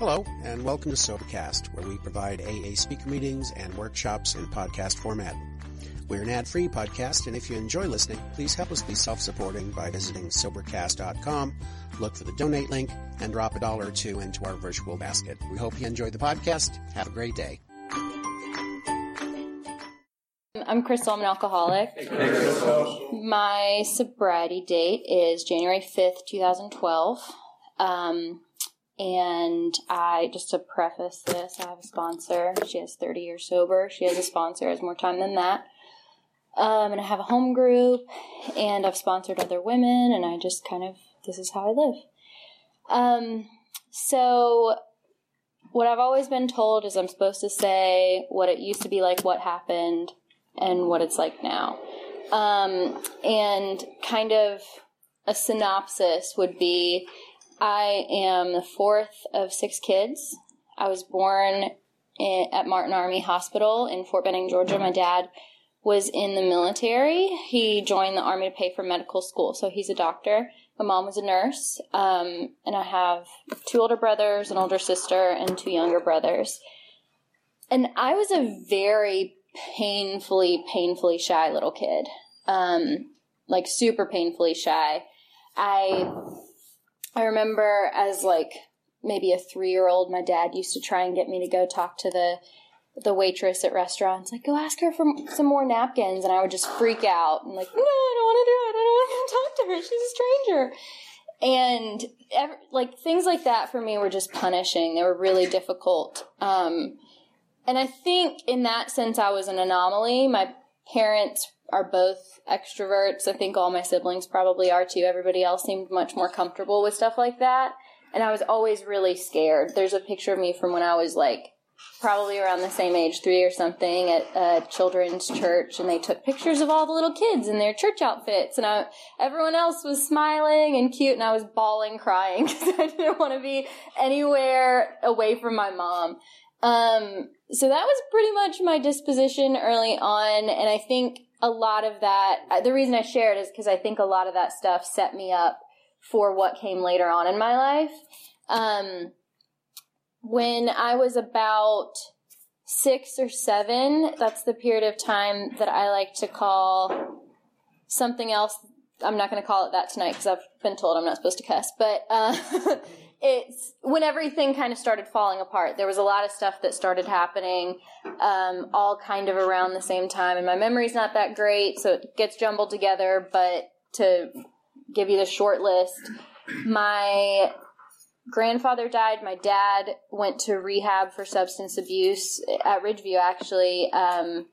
Hello, and welcome to Sobercast, where we provide AA speaker meetings and workshops in podcast format. We're an ad-free podcast, and if you enjoy listening, please help us be self-supporting by visiting Sobercast.com, look for the donate link, and drop a dollar or two into our virtual basket. We hope you enjoy the podcast. Have a great day. I'm Crystal. I'm an alcoholic. My sobriety date is January 5th, 2012. Um, and I, just to preface this, I have a sponsor. She has 30 years sober. She has a sponsor, has more time than that. Um, and I have a home group, and I've sponsored other women, and I just kind of, this is how I live. Um, so, what I've always been told is I'm supposed to say what it used to be like, what happened, and what it's like now. Um, and kind of a synopsis would be I am the fourth of six kids. I was born in, at Martin Army Hospital in Fort Benning, Georgia. My dad was in the military. He joined the Army to pay for medical school, so he's a doctor. My mom was a nurse, um, and I have two older brothers, an older sister, and two younger brothers. And I was a very painfully, painfully shy little kid. Um, like super painfully shy. I I remember as like maybe a three year old, my dad used to try and get me to go talk to the the waitress at restaurants, like go ask her for some more napkins, and I would just freak out and like, no, I don't want to do it. I don't want to talk to her. She's a stranger. And like things like that for me were just punishing. They were really difficult. Um, and I think in that sense, I was an anomaly. My parents are both extroverts. I think all my siblings probably are too. Everybody else seemed much more comfortable with stuff like that. And I was always really scared. There's a picture of me from when I was like probably around the same age, three or something, at a children's church, and they took pictures of all the little kids in their church outfits, and I, everyone else was smiling and cute, and I was bawling, crying because I didn't want to be anywhere away from my mom. Um, so that was pretty much my disposition early on, and I think a lot of that, uh, the reason I share it is because I think a lot of that stuff set me up for what came later on in my life. Um, when I was about six or seven, that's the period of time that I like to call something else. I'm not going to call it that tonight because I've been told I'm not supposed to cuss, but uh, it's when everything kind of started falling apart. There was a lot of stuff that started happening, um, all kind of around the same time. And my memory's not that great, so it gets jumbled together. But to give you the short list, my grandfather died. My dad went to rehab for substance abuse at Ridgeview, actually. Um,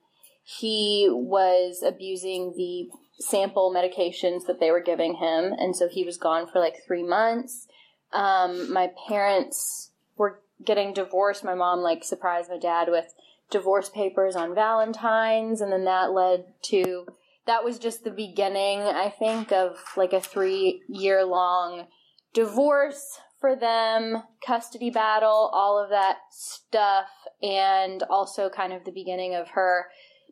he was abusing the sample medications that they were giving him, and so he was gone for like three months um, my parents were getting divorced. My mom like surprised my dad with divorce papers on Valentine's, and then that led to that was just the beginning, I think, of like a three year long divorce for them, custody battle, all of that stuff, and also kind of the beginning of her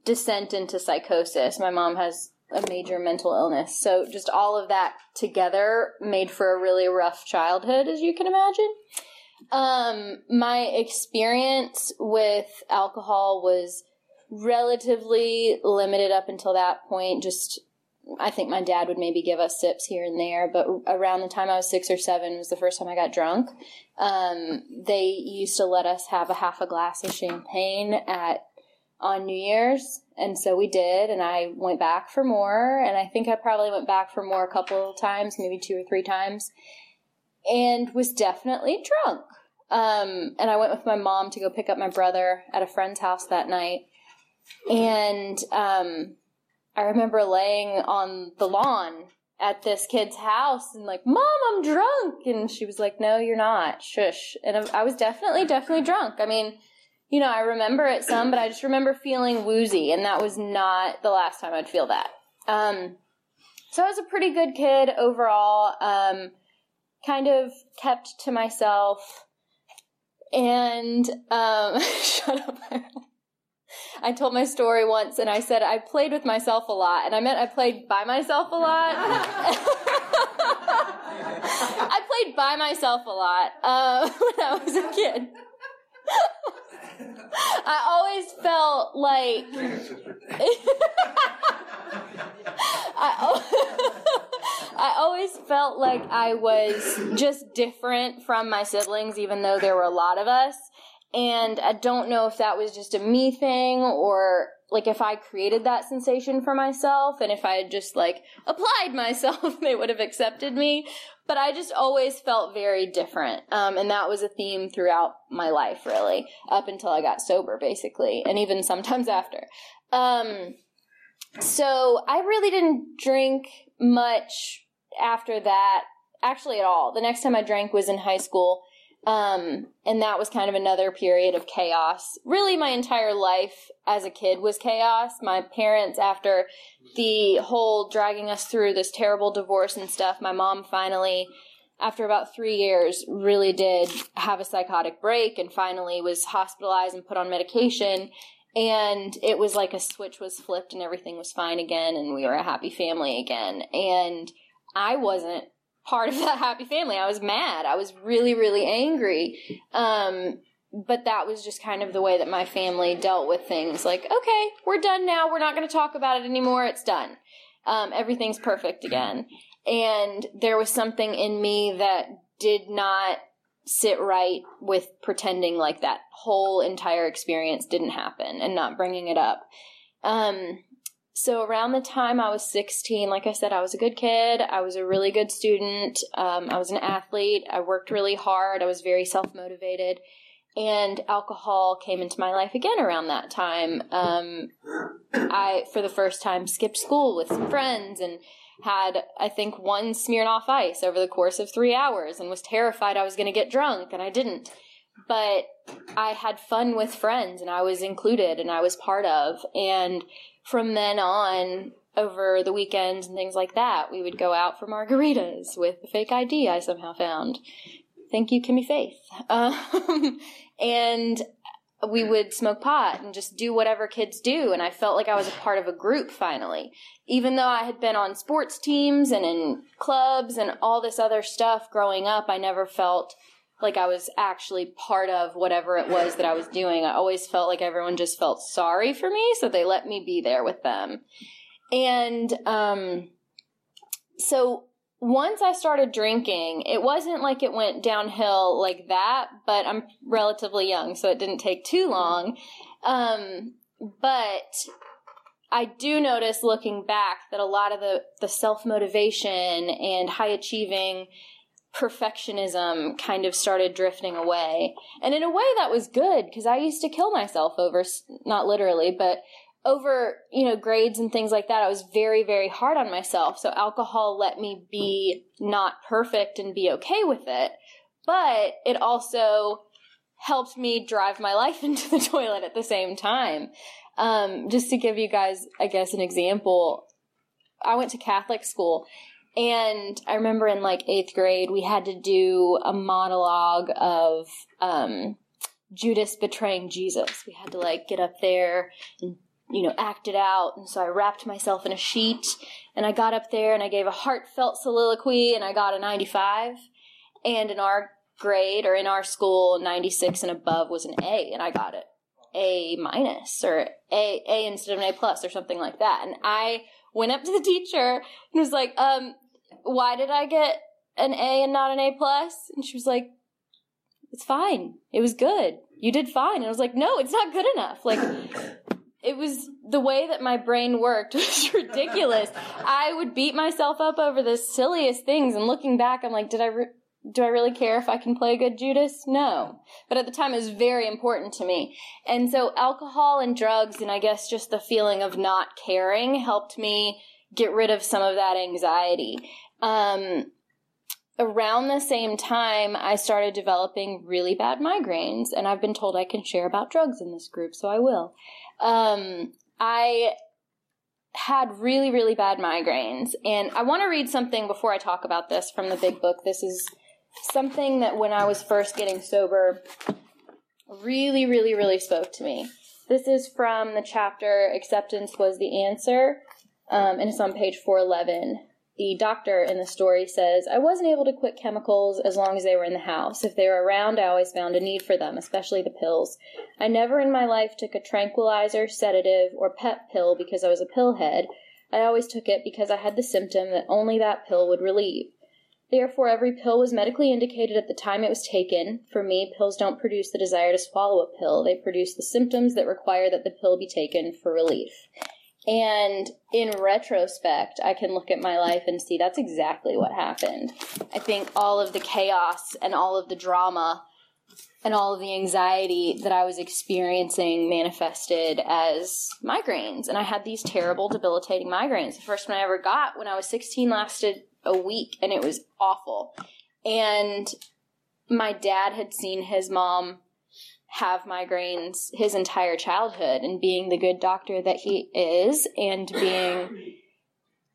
descent into psychosis. My mom has a major mental illness. So just all of that together made for a really rough childhood, as you can imagine. Um, my experience with alcohol was relatively limited up until that point. Just, I think my dad would maybe give us sips here and there, but around the time I was six or seven was the first time I got drunk. Um, they used to let us have a half a glass of champagne at on New Year's. And so we did, and I went back for more. And I think I probably went back for more a couple of times, maybe two or three times, and was definitely drunk. Um, and I went with my mom to go pick up my brother at a friend's house that night. And um, I remember laying on the lawn at this kid's house and like, Mom, I'm drunk. And she was like, No, you're not. Shush. And I was definitely, definitely drunk. I mean, you know, I remember it some, but I just remember feeling woozy, and that was not the last time I'd feel that. Um, so I was a pretty good kid overall. Um, kind of kept to myself, and um, shut up. I told my story once, and I said I played with myself a lot, and I meant I played by myself a lot. I played by myself a lot uh, when I was a kid. I always felt like I, always felt like I was just different from my siblings, even though there were a lot of us. And I don't know if that was just a me thing or like if I created that sensation for myself and if I had just like applied myself, they would have accepted me. But I just always felt very different. Um, and that was a theme throughout my life, really, up until I got sober, basically, and even sometimes after. Um, so I really didn't drink much after that, actually at all. The next time I drank was in high school. Um, and that was kind of another period of chaos. Really, my entire life as a kid was chaos. My parents, after the whole dragging us through this terrible divorce and stuff, my mom finally, after about three years, really did have a psychotic break and finally was hospitalized and put on medication. And it was like a switch was flipped and everything was fine again and we were a happy family again. And I wasn't part of that happy family. I was mad. I was really, really angry. Um, but that was just kind of the way that my family dealt with things. Like, okay, we're done now. We're not going to talk about it anymore. It's done. Um, everything's perfect again. And there was something in me that did not sit right with pretending like that whole entire experience didn't happen and not bringing it up. Um, so around the time I was 16, like I said, I was a good kid. I was a really good student. Um, I was an athlete. I worked really hard. I was very self motivated. And alcohol came into my life again around that time. Um, I, for the first time, skipped school with some friends and had, I think, one Smirnoff Ice over the course of three hours and was terrified I was going to get drunk, and I didn't. But I had fun with friends, and I was included, and I was part of. And from then on, over the weekends and things like that, we would go out for margaritas with the fake ID I somehow found. Thank you, Kimmy Faith. Um, and we would smoke pot and just do whatever kids do. And I felt like I was a part of a group finally. Even though I had been on sports teams and in clubs and all this other stuff growing up, I never felt like I was actually part of whatever it was that I was doing. I always felt like everyone just felt sorry for me, so they let me be there with them. And um, so once I started drinking, it wasn't like it went downhill like that, but I'm relatively young, so it didn't take too long. Um, but I do notice looking back that a lot of the, the self motivation and high achieving perfectionism kind of started drifting away. And in a way that was good because I used to kill myself over, not literally, but over, you know, grades and things like that. I was very, very hard on myself. So alcohol let me be not perfect and be okay with it. But it also helped me drive my life into the toilet at the same time. Um, just to give you guys, I guess, an example, I went to Catholic school and I remember in like eighth grade, we had to do a monologue of um, Judas betraying Jesus. We had to like get up there and you know act it out. And so I wrapped myself in a sheet and I got up there and I gave a heartfelt soliloquy and I got a 95. And in our grade or in our school, 96 and above was an A, and I got it. A minus or A A instead of an A plus or something like that. And I went up to the teacher and was like, um, why did I get an A and not an A plus? And she was like, it's fine. It was good. You did fine. And I was like, no, it's not good enough. Like, it was the way that my brain worked was ridiculous. I would beat myself up over the silliest things. And looking back, I'm like, did I, re- do I really care if I can play a good Judas? No. But at the time, it was very important to me. And so alcohol and drugs, and I guess just the feeling of not caring helped me get rid of some of that anxiety. Um, around the same time, I started developing really bad migraines, and I've been told I can share about drugs in this group, so I will. Um, I had really, really bad migraines, and I want to read something before I talk about this from the big book. This is something that when I was first getting sober really, really, really spoke to me. This is from the chapter Acceptance Was the Answer, um, and it's on page 411. the doctor in the story says, I wasn't able to quit chemicals as long as they were in the house. If they were around, I always found a need for them, especially the pills. I never in my life took a tranquilizer, sedative, or pep pill because I was a pillhead. I always took it because I had the symptom that only that pill would relieve. Therefore, every pill was medically indicated at the time it was taken. For me, pills don't produce the desire to swallow a pill, they produce the symptoms that require that the pill be taken for relief. And in retrospect, I can look at my life and see that's exactly what happened. I think all of the chaos and all of the drama and all of the anxiety that I was experiencing manifested as migraines. And I had these terrible, debilitating migraines. The first one I ever got when I was 16 lasted a week and it was awful. And my dad had seen his mom have migraines his entire childhood and being the good doctor that he is and being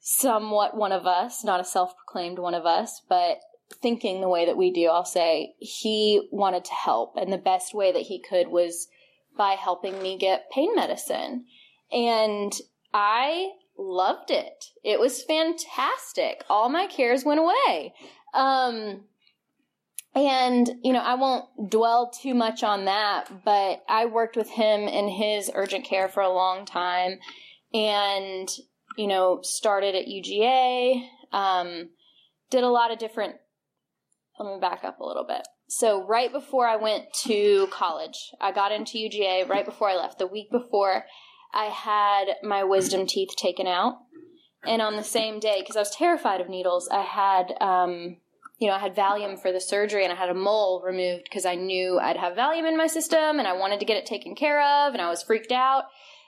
somewhat one of us, not a self proclaimed one of us, but thinking the way that we do, I'll say he wanted to help. And the best way that he could was by helping me get pain medicine. And I loved it. It was fantastic. All my cares went away. Um, and, you know, I won't dwell too much on that, but I worked with him in his urgent care for a long time and, you know, started at UGA, um, did a lot of different, let me back up a little bit. So, right before I went to college, I got into UGA right before I left. The week before, I had my wisdom teeth taken out. And on the same day, because I was terrified of needles, I had um, you know, I had Valium for the surgery and I had a mole removed because I knew I'd have Valium in my system and I wanted to get it taken care of and I was freaked out.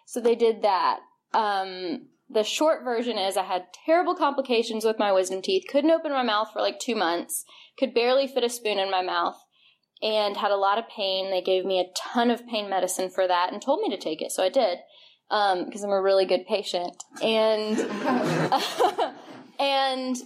So they did that. Um, the short version is I had terrible complications with my wisdom teeth, couldn't open my mouth for like two months, could barely fit a spoon in my mouth, and had a lot of pain. They gave me a ton of pain medicine for that and told me to take it, so I did because um, I'm a really good patient. And and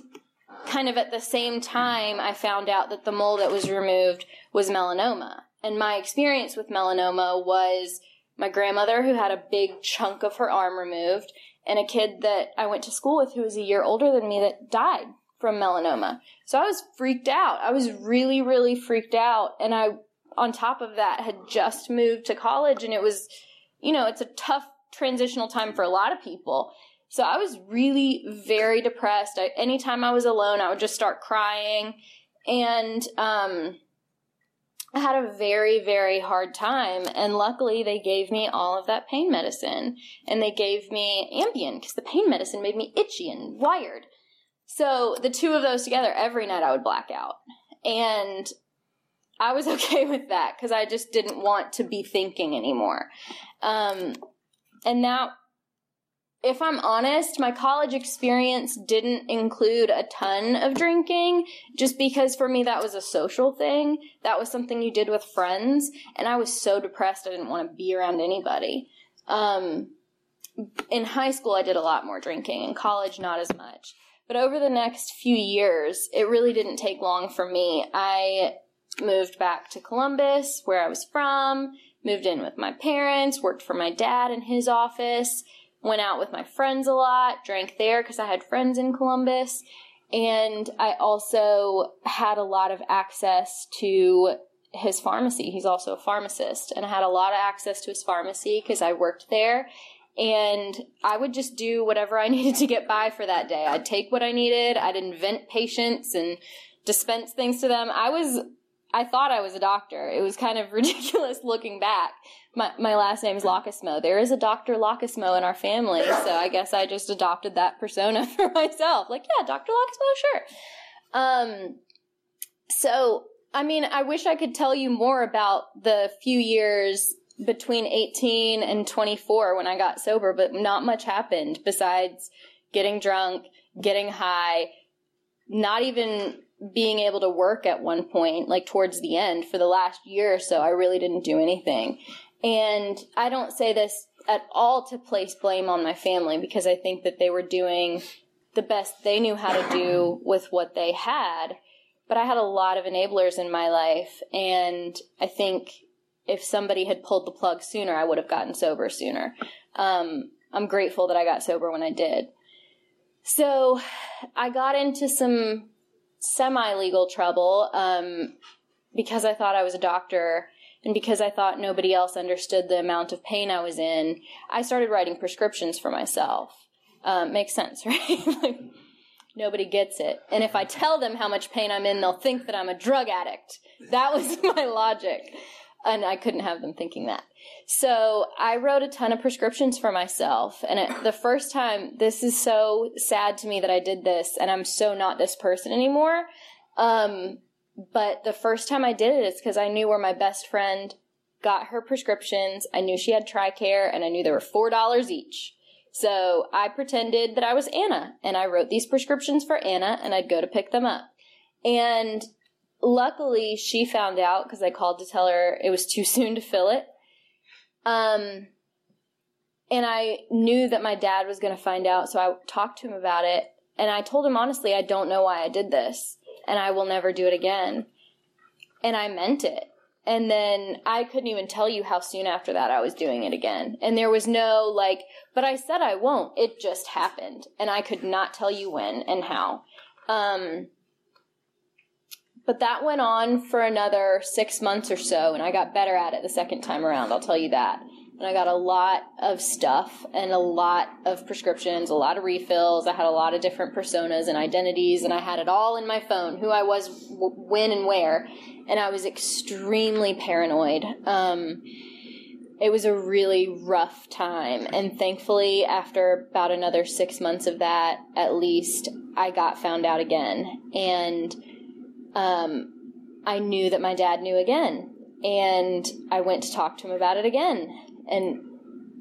kind of at the same time, I found out that the mole that was removed was melanoma. And my experience with melanoma was my grandmother, who had a big chunk of her arm removed, and a kid that I went to school with who was a year older than me that died from melanoma. So I was freaked out. I was really, really freaked out. And I, on top of that, had just moved to college, and it was, you know, it's a tough transitional time for a lot of people. So I was really very depressed. I, anytime I was alone, I would just start crying. And um, I had a very, very hard time. And luckily, they gave me all of that pain medicine. And they gave me Ambien because the pain medicine made me itchy and wired. So the two of those together, every night I would black out. And I was okay with that because I just didn't want to be thinking anymore. Um, and that if I'm honest, my college experience didn't include a ton of drinking just because for me that was a social thing. That was something you did with friends. And I was so depressed I didn't want to be around anybody. Um, in high school, I did a lot more drinking. In college, not as much. But over the next few years, it really didn't take long for me. I moved back to Columbus, where I was from, moved in with my parents, worked for my dad in his office went out with my friends a lot, drank there because I had friends in Columbus. And I also had a lot of access to his pharmacy. He's also a pharmacist. And I had a lot of access to his pharmacy because I worked there. And I would just do whatever I needed to get by for that day. I'd take what I needed, I'd invent patients and dispense things to them. I was I thought I was a doctor. It was kind of ridiculous looking back. My, my last name is Lockersmo. There is a Dr. Lockersmo in our family, so I guess I just adopted that persona for myself. Like, yeah, Dr. Lockersmo, sure. Um, so, I mean, I wish I could tell you more about the few years between 18 and 24 when I got sober, but not much happened besides getting drunk, getting high, not even being able to work at one point, like towards the end, for the last year or so, I really didn't do anything. And I don't say this at all to place blame on my family because I think that they were doing the best they knew how to do with what they had. But I had a lot of enablers in my life, and I think if somebody had pulled the plug sooner, I would have gotten sober sooner. Um, I'm grateful that I got sober when I did. So I got into some semi legal trouble um, because I thought I was a doctor and because I thought nobody else understood the amount of pain I was in. I started writing prescriptions for myself. Um, makes sense, right? like, nobody gets it. And if I tell them how much pain I'm in, they'll think that I'm a drug addict. That was my logic. And I couldn't have them thinking that. So I wrote a ton of prescriptions for myself. And it, the first time, this is so sad to me that I did this, and I'm so not this person anymore. Um, but the first time I did it, it's because I knew where my best friend got her prescriptions. I knew she had TRICARE, and I knew they were $4 each. So I pretended that I was Anna, and I wrote these prescriptions for Anna, and I'd go to pick them up. And luckily, she found out because I called to tell her it was too soon to fill it. Um, and I knew that my dad was going to find out, so I talked to him about it. And I told him honestly, I don't know why I did this, and I will never do it again. And I meant it. And then I couldn't even tell you how soon after that I was doing it again. And there was no like, but I said I won't. It just happened. And I could not tell you when and how. Um, but that went on for another six months or so, and I got better at it the second time around, I'll tell you that. And I got a lot of stuff and a lot of prescriptions, a lot of refills. I had a lot of different personas and identities, and I had it all in my phone who I was, w- when, and where. And I was extremely paranoid. Um, it was a really rough time. And thankfully, after about another six months of that, at least, I got found out again. And um, I knew that my dad knew again. And I went to talk to him about it again. And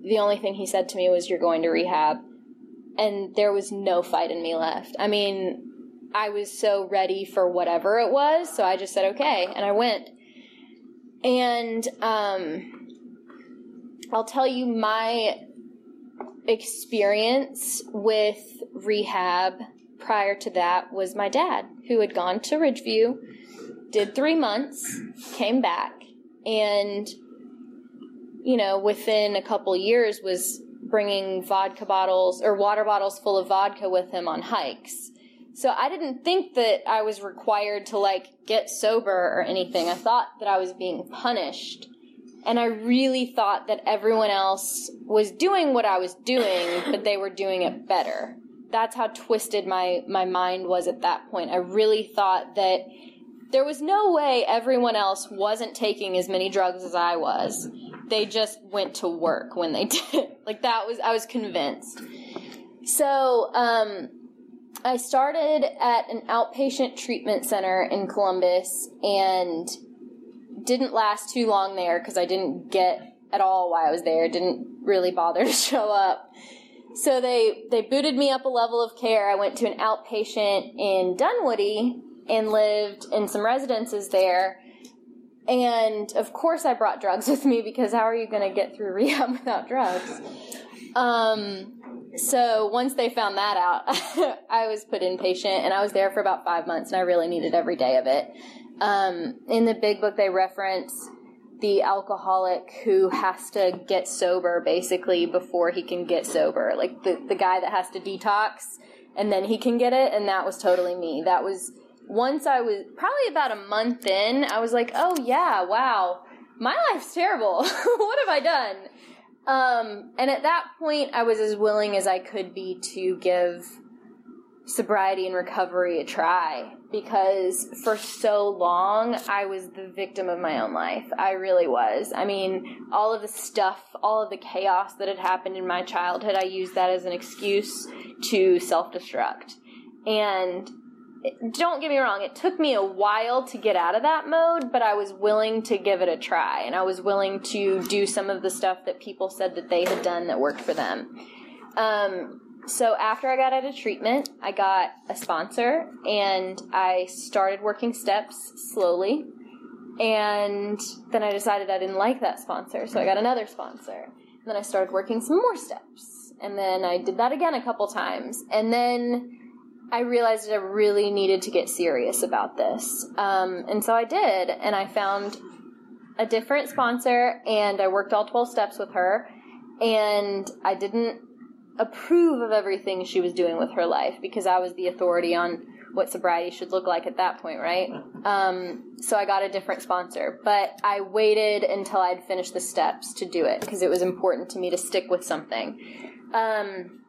the only thing he said to me was, You're going to rehab. And there was no fight in me left. I mean, I was so ready for whatever it was. So I just said, Okay. And I went. And um, I'll tell you my experience with rehab prior to that was my dad, who had gone to Ridgeview, did three months, came back, and, you know, within a couple years was bringing vodka bottles or water bottles full of vodka with him on hikes. So I didn't think that I was required to like get sober or anything. I thought that I was being punished. And I really thought that everyone else was doing what I was doing, but they were doing it better that's how twisted my my mind was at that point. I really thought that there was no way everyone else wasn't taking as many drugs as I was. They just went to work when they did. like that was I was convinced. So, um, I started at an outpatient treatment center in Columbus and didn't last too long there because I didn't get at all why I was there. Didn't really bother to show up. So they they booted me up a level of care. I went to an outpatient in Dunwoody and lived in some residences there. And of course, I brought drugs with me because how are you going to get through rehab without drugs? Um, so once they found that out, I was put inpatient and I was there for about five months and I really needed every day of it. Um, in the big book, they reference the alcoholic who has to get sober basically before he can get sober. Like the, the guy that has to detox and then he can get it. And that was totally me. That was once I was probably about a month in, I was like, oh yeah, wow, my life's terrible. what have I done? Um, and at that point, I was as willing as I could be to give sobriety and recovery a try because for so long I was the victim of my own life. I really was. I mean, all of the stuff, all of the chaos that had happened in my childhood, I used that as an excuse to self destruct. And don't get me wrong, it took me a while to get out of that mode, but I was willing to give it a try and I was willing to do some of the stuff that people said that they had done that worked for them. Um, so after I got out of treatment, I got a sponsor and I started working steps slowly. And then I decided I didn't like that sponsor, so I got another sponsor. And then I started working some more steps. And then I did that again a couple times. And then I realized I really needed to get serious about this. Um, and so I did. And I found a different sponsor and I worked all 12 steps with her. And I didn't approve of everything she was doing with her life because I was the authority on what sobriety should look like at that point, right? Um, so I got a different sponsor, but I waited until I'd finished the steps to do it because it was important to me to stick with something. Um,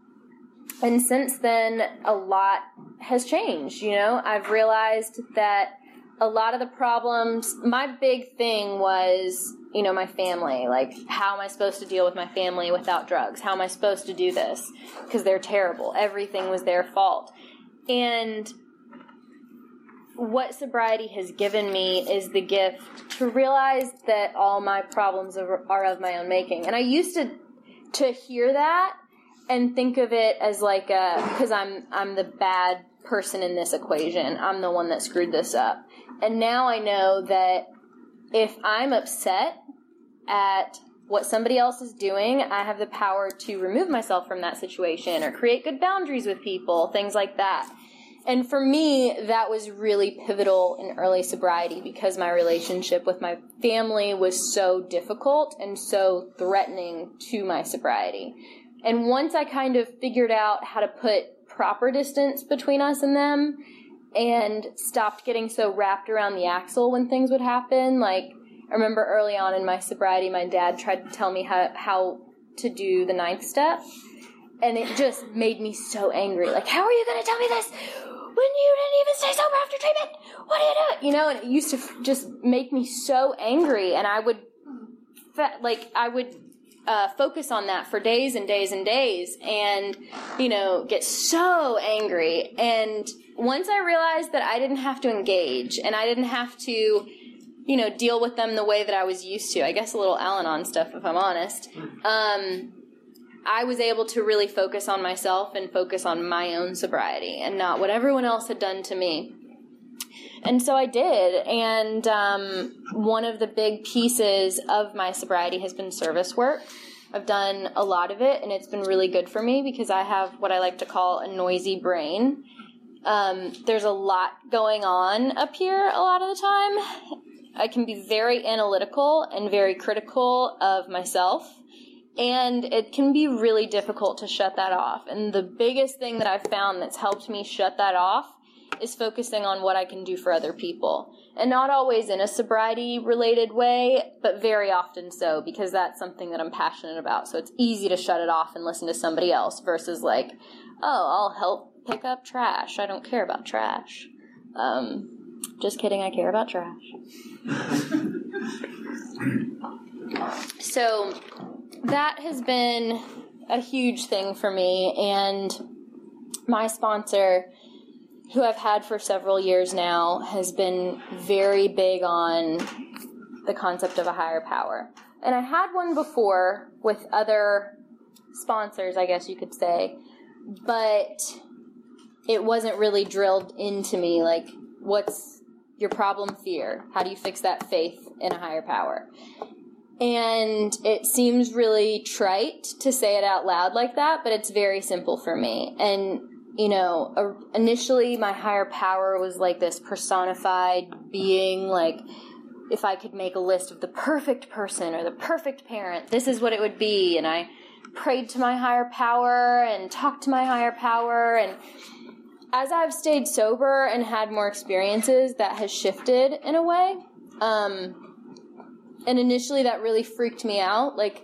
and since then, a lot has changed. You know, I've realized that a lot of the problems, my big thing was, you know, my family. Like, how am I supposed to deal with my family without drugs? How am I supposed to do this? Because they're terrible. Everything was their fault. And what sobriety has given me is the gift to realize that all my problems are, of my own making. And I used to to hear that and think of it as like a because I'm I'm the bad person in this equation. I'm the one that screwed this up. And now I know that if I'm upset at what somebody else is doing, I have the power to remove myself from that situation or create good boundaries with people, things like that. And for me, that was really pivotal in early sobriety because my relationship with my family was so difficult and so threatening to my sobriety. And once I kind of figured out how to put proper distance between us and them and stopped getting so wrapped around the axle when things would happen, like I remember early on in my sobriety, my dad tried to tell me how, how to do the ninth step. And it just made me so angry. Like, how are you going to tell me this when you didn't even stay sober after treatment? What are you doing? You know, and it used to just make me so angry. And I would, like, I would uh, focus on that for days and days and days and, you know, get so angry. And once I realized that I didn't have to engage and I didn't have to, you know, deal with them the way that I was used to, I guess a little Al Anon stuff if I'm honest, um, I was able to really focus on myself and focus on my own sobriety and not what everyone else had done to me. And so I did. And um, one of the big pieces of my sobriety has been service work. I've done a lot of it, and it's been really good for me because I have what I like to call a noisy brain. Um, there's a lot going on up here a lot of the time. I can be very analytical and very critical of myself. And it can be really difficult to shut that off. And the biggest thing that I've found that's helped me shut that off is focusing on what I can do for other people. And not always in a sobriety related way, but very often so because that's something that I'm passionate about. So it's easy to shut it off and listen to somebody else versus like, oh, I'll help pick up trash. I don't care about trash. Um, just kidding, I care about trash. so that has been a huge thing for me and my sponsor who I've had for several years now, has been very big on the concept of a higher power. And I had one before with other sponsors, I guess you could say, but it wasn't really drilled into me like, what's your problem fear? How do you fix that faith in a higher power? And it seems really trite to say it out loud like that, but it's very simple for me. And you know, initially my higher power was like this personified being, like if I could make a list of the perfect person or the perfect parent, this is what it would be. And I prayed to my higher power and talked to my higher power. And as I've stayed sober and had more experiences, that has shifted in a way. Um, and initially that really freaked me out. Like,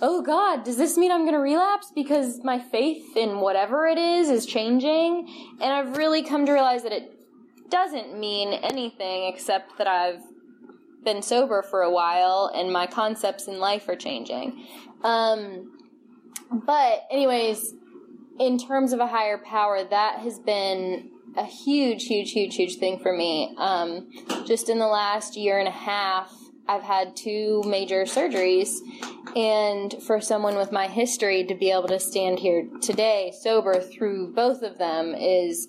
oh God, does this mean I'm going to relapse because my faith in whatever it is is changing? And I've really come to realize that it doesn't mean anything except that I've been sober for a while and my concepts in life are changing. Um, but, anyways, in terms of a higher power, that has been a huge, huge, huge, huge thing for me. Um, just in the last year and a half, I've had two major surgeries, and for someone with my history to be able to stand here today sober through both of them is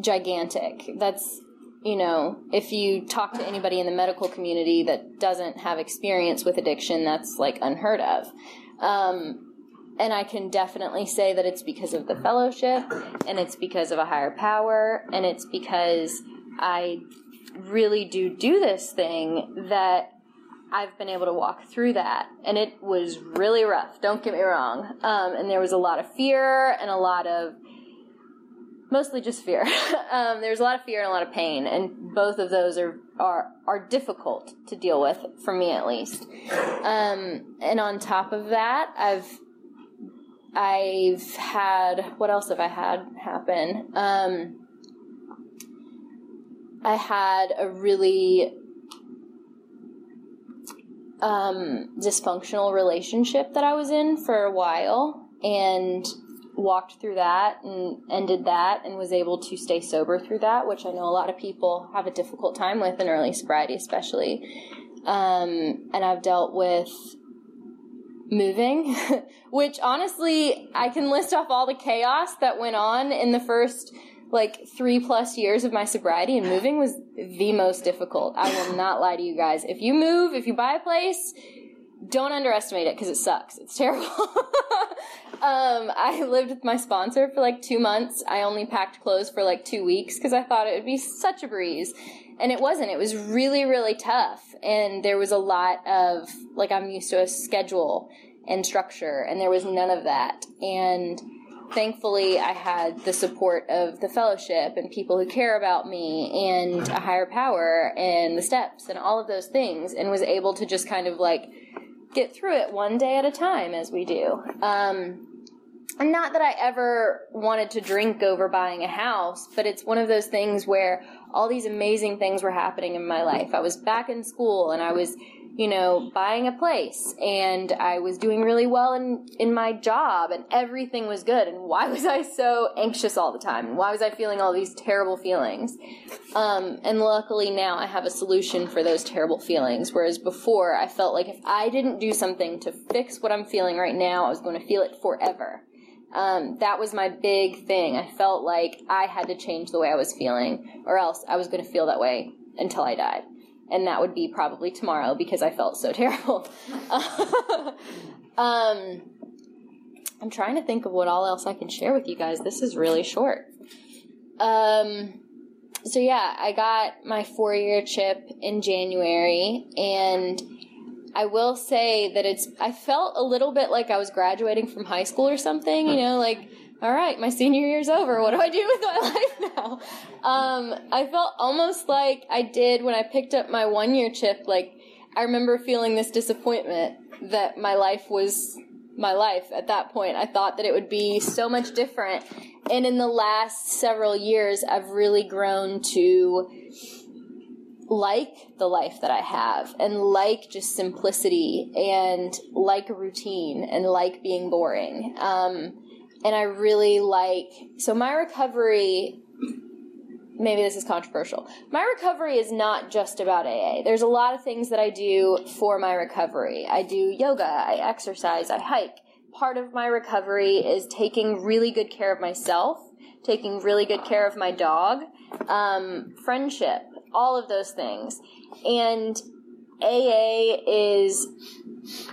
gigantic. That's, you know, if you talk to anybody in the medical community that doesn't have experience with addiction, that's like unheard of. Um, and I can definitely say that it's because of the fellowship, and it's because of a higher power, and it's because I really do do this thing that I've been able to walk through that, and it was really rough. Don't get me wrong. Um, and there was a lot of fear and a lot of mostly just fear. um, there's a lot of fear and a lot of pain, and both of those are are are difficult to deal with for me at least. Um, and on top of that, I've I've had what else have I had happen? Um, I had a really um, dysfunctional relationship that I was in for a while and walked through that and ended that and was able to stay sober through that, which I know a lot of people have a difficult time with in early sobriety, especially. Um, and I've dealt with moving, which honestly, I can list off all the chaos that went on in the first like three plus years of my sobriety and moving was the most difficult. I will not lie to you guys. If you move, if you buy a place, don't underestimate it because it sucks. It's terrible. um, I lived with my sponsor for like two months. I only packed clothes for like two weeks because I thought it would be such a breeze. And it wasn't. It was really, really tough. And there was a lot of, like, I'm used to a schedule and structure, and there was none of that. And thankfully I had the support of the fellowship and people who care about me and a higher power and the steps and all of those things and was able to just kind of like get through it one day at a time as we do. Um, not that I ever wanted to drink over buying a house, but it's one of those things where all these amazing things were happening in my life. I was back in school and I was you know, buying a place and I was doing really well in, in my job and everything was good. And why was I so anxious all the time? Why was I feeling all these terrible feelings? Um, and luckily now I have a solution for those terrible feelings. Whereas before I felt like if I didn't do something to fix what I'm feeling right now, I was going to feel it forever. Um, that was my big thing. I felt like I had to change the way I was feeling or else I was going to feel that way until I died and that would be probably tomorrow because I felt so terrible. um, I'm trying to think of what all else I can share with you guys. This is really short. Um, so yeah, I got my four year chip in January, and I will say that it's. I felt a little bit like I was graduating from high school or something. You know, like all right, my senior year's over. What do I do with my life now? Um, I felt almost like I did when I picked up my one year chip. Like, I remember feeling this disappointment that my life was my life at that point. I thought that it would be so much different. And in the last several years, I've really grown to like the life that I have and like just simplicity and like routine and like being boring. Um, and I really like. So my recovery. Maybe this is controversial. My recovery is not just about AA. There's a lot of things that I do for my recovery. I do yoga, I exercise, I hike. Part of my recovery is taking really good care of myself, taking really good care of my dog, um, friendship, all of those things. And AA is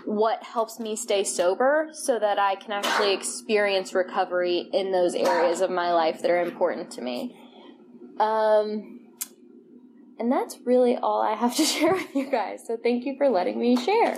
what helps me stay sober so that I can actually experience recovery in those areas of my life that are important to me. Um, and that's really all I have to share with you guys. So thank you for letting me share.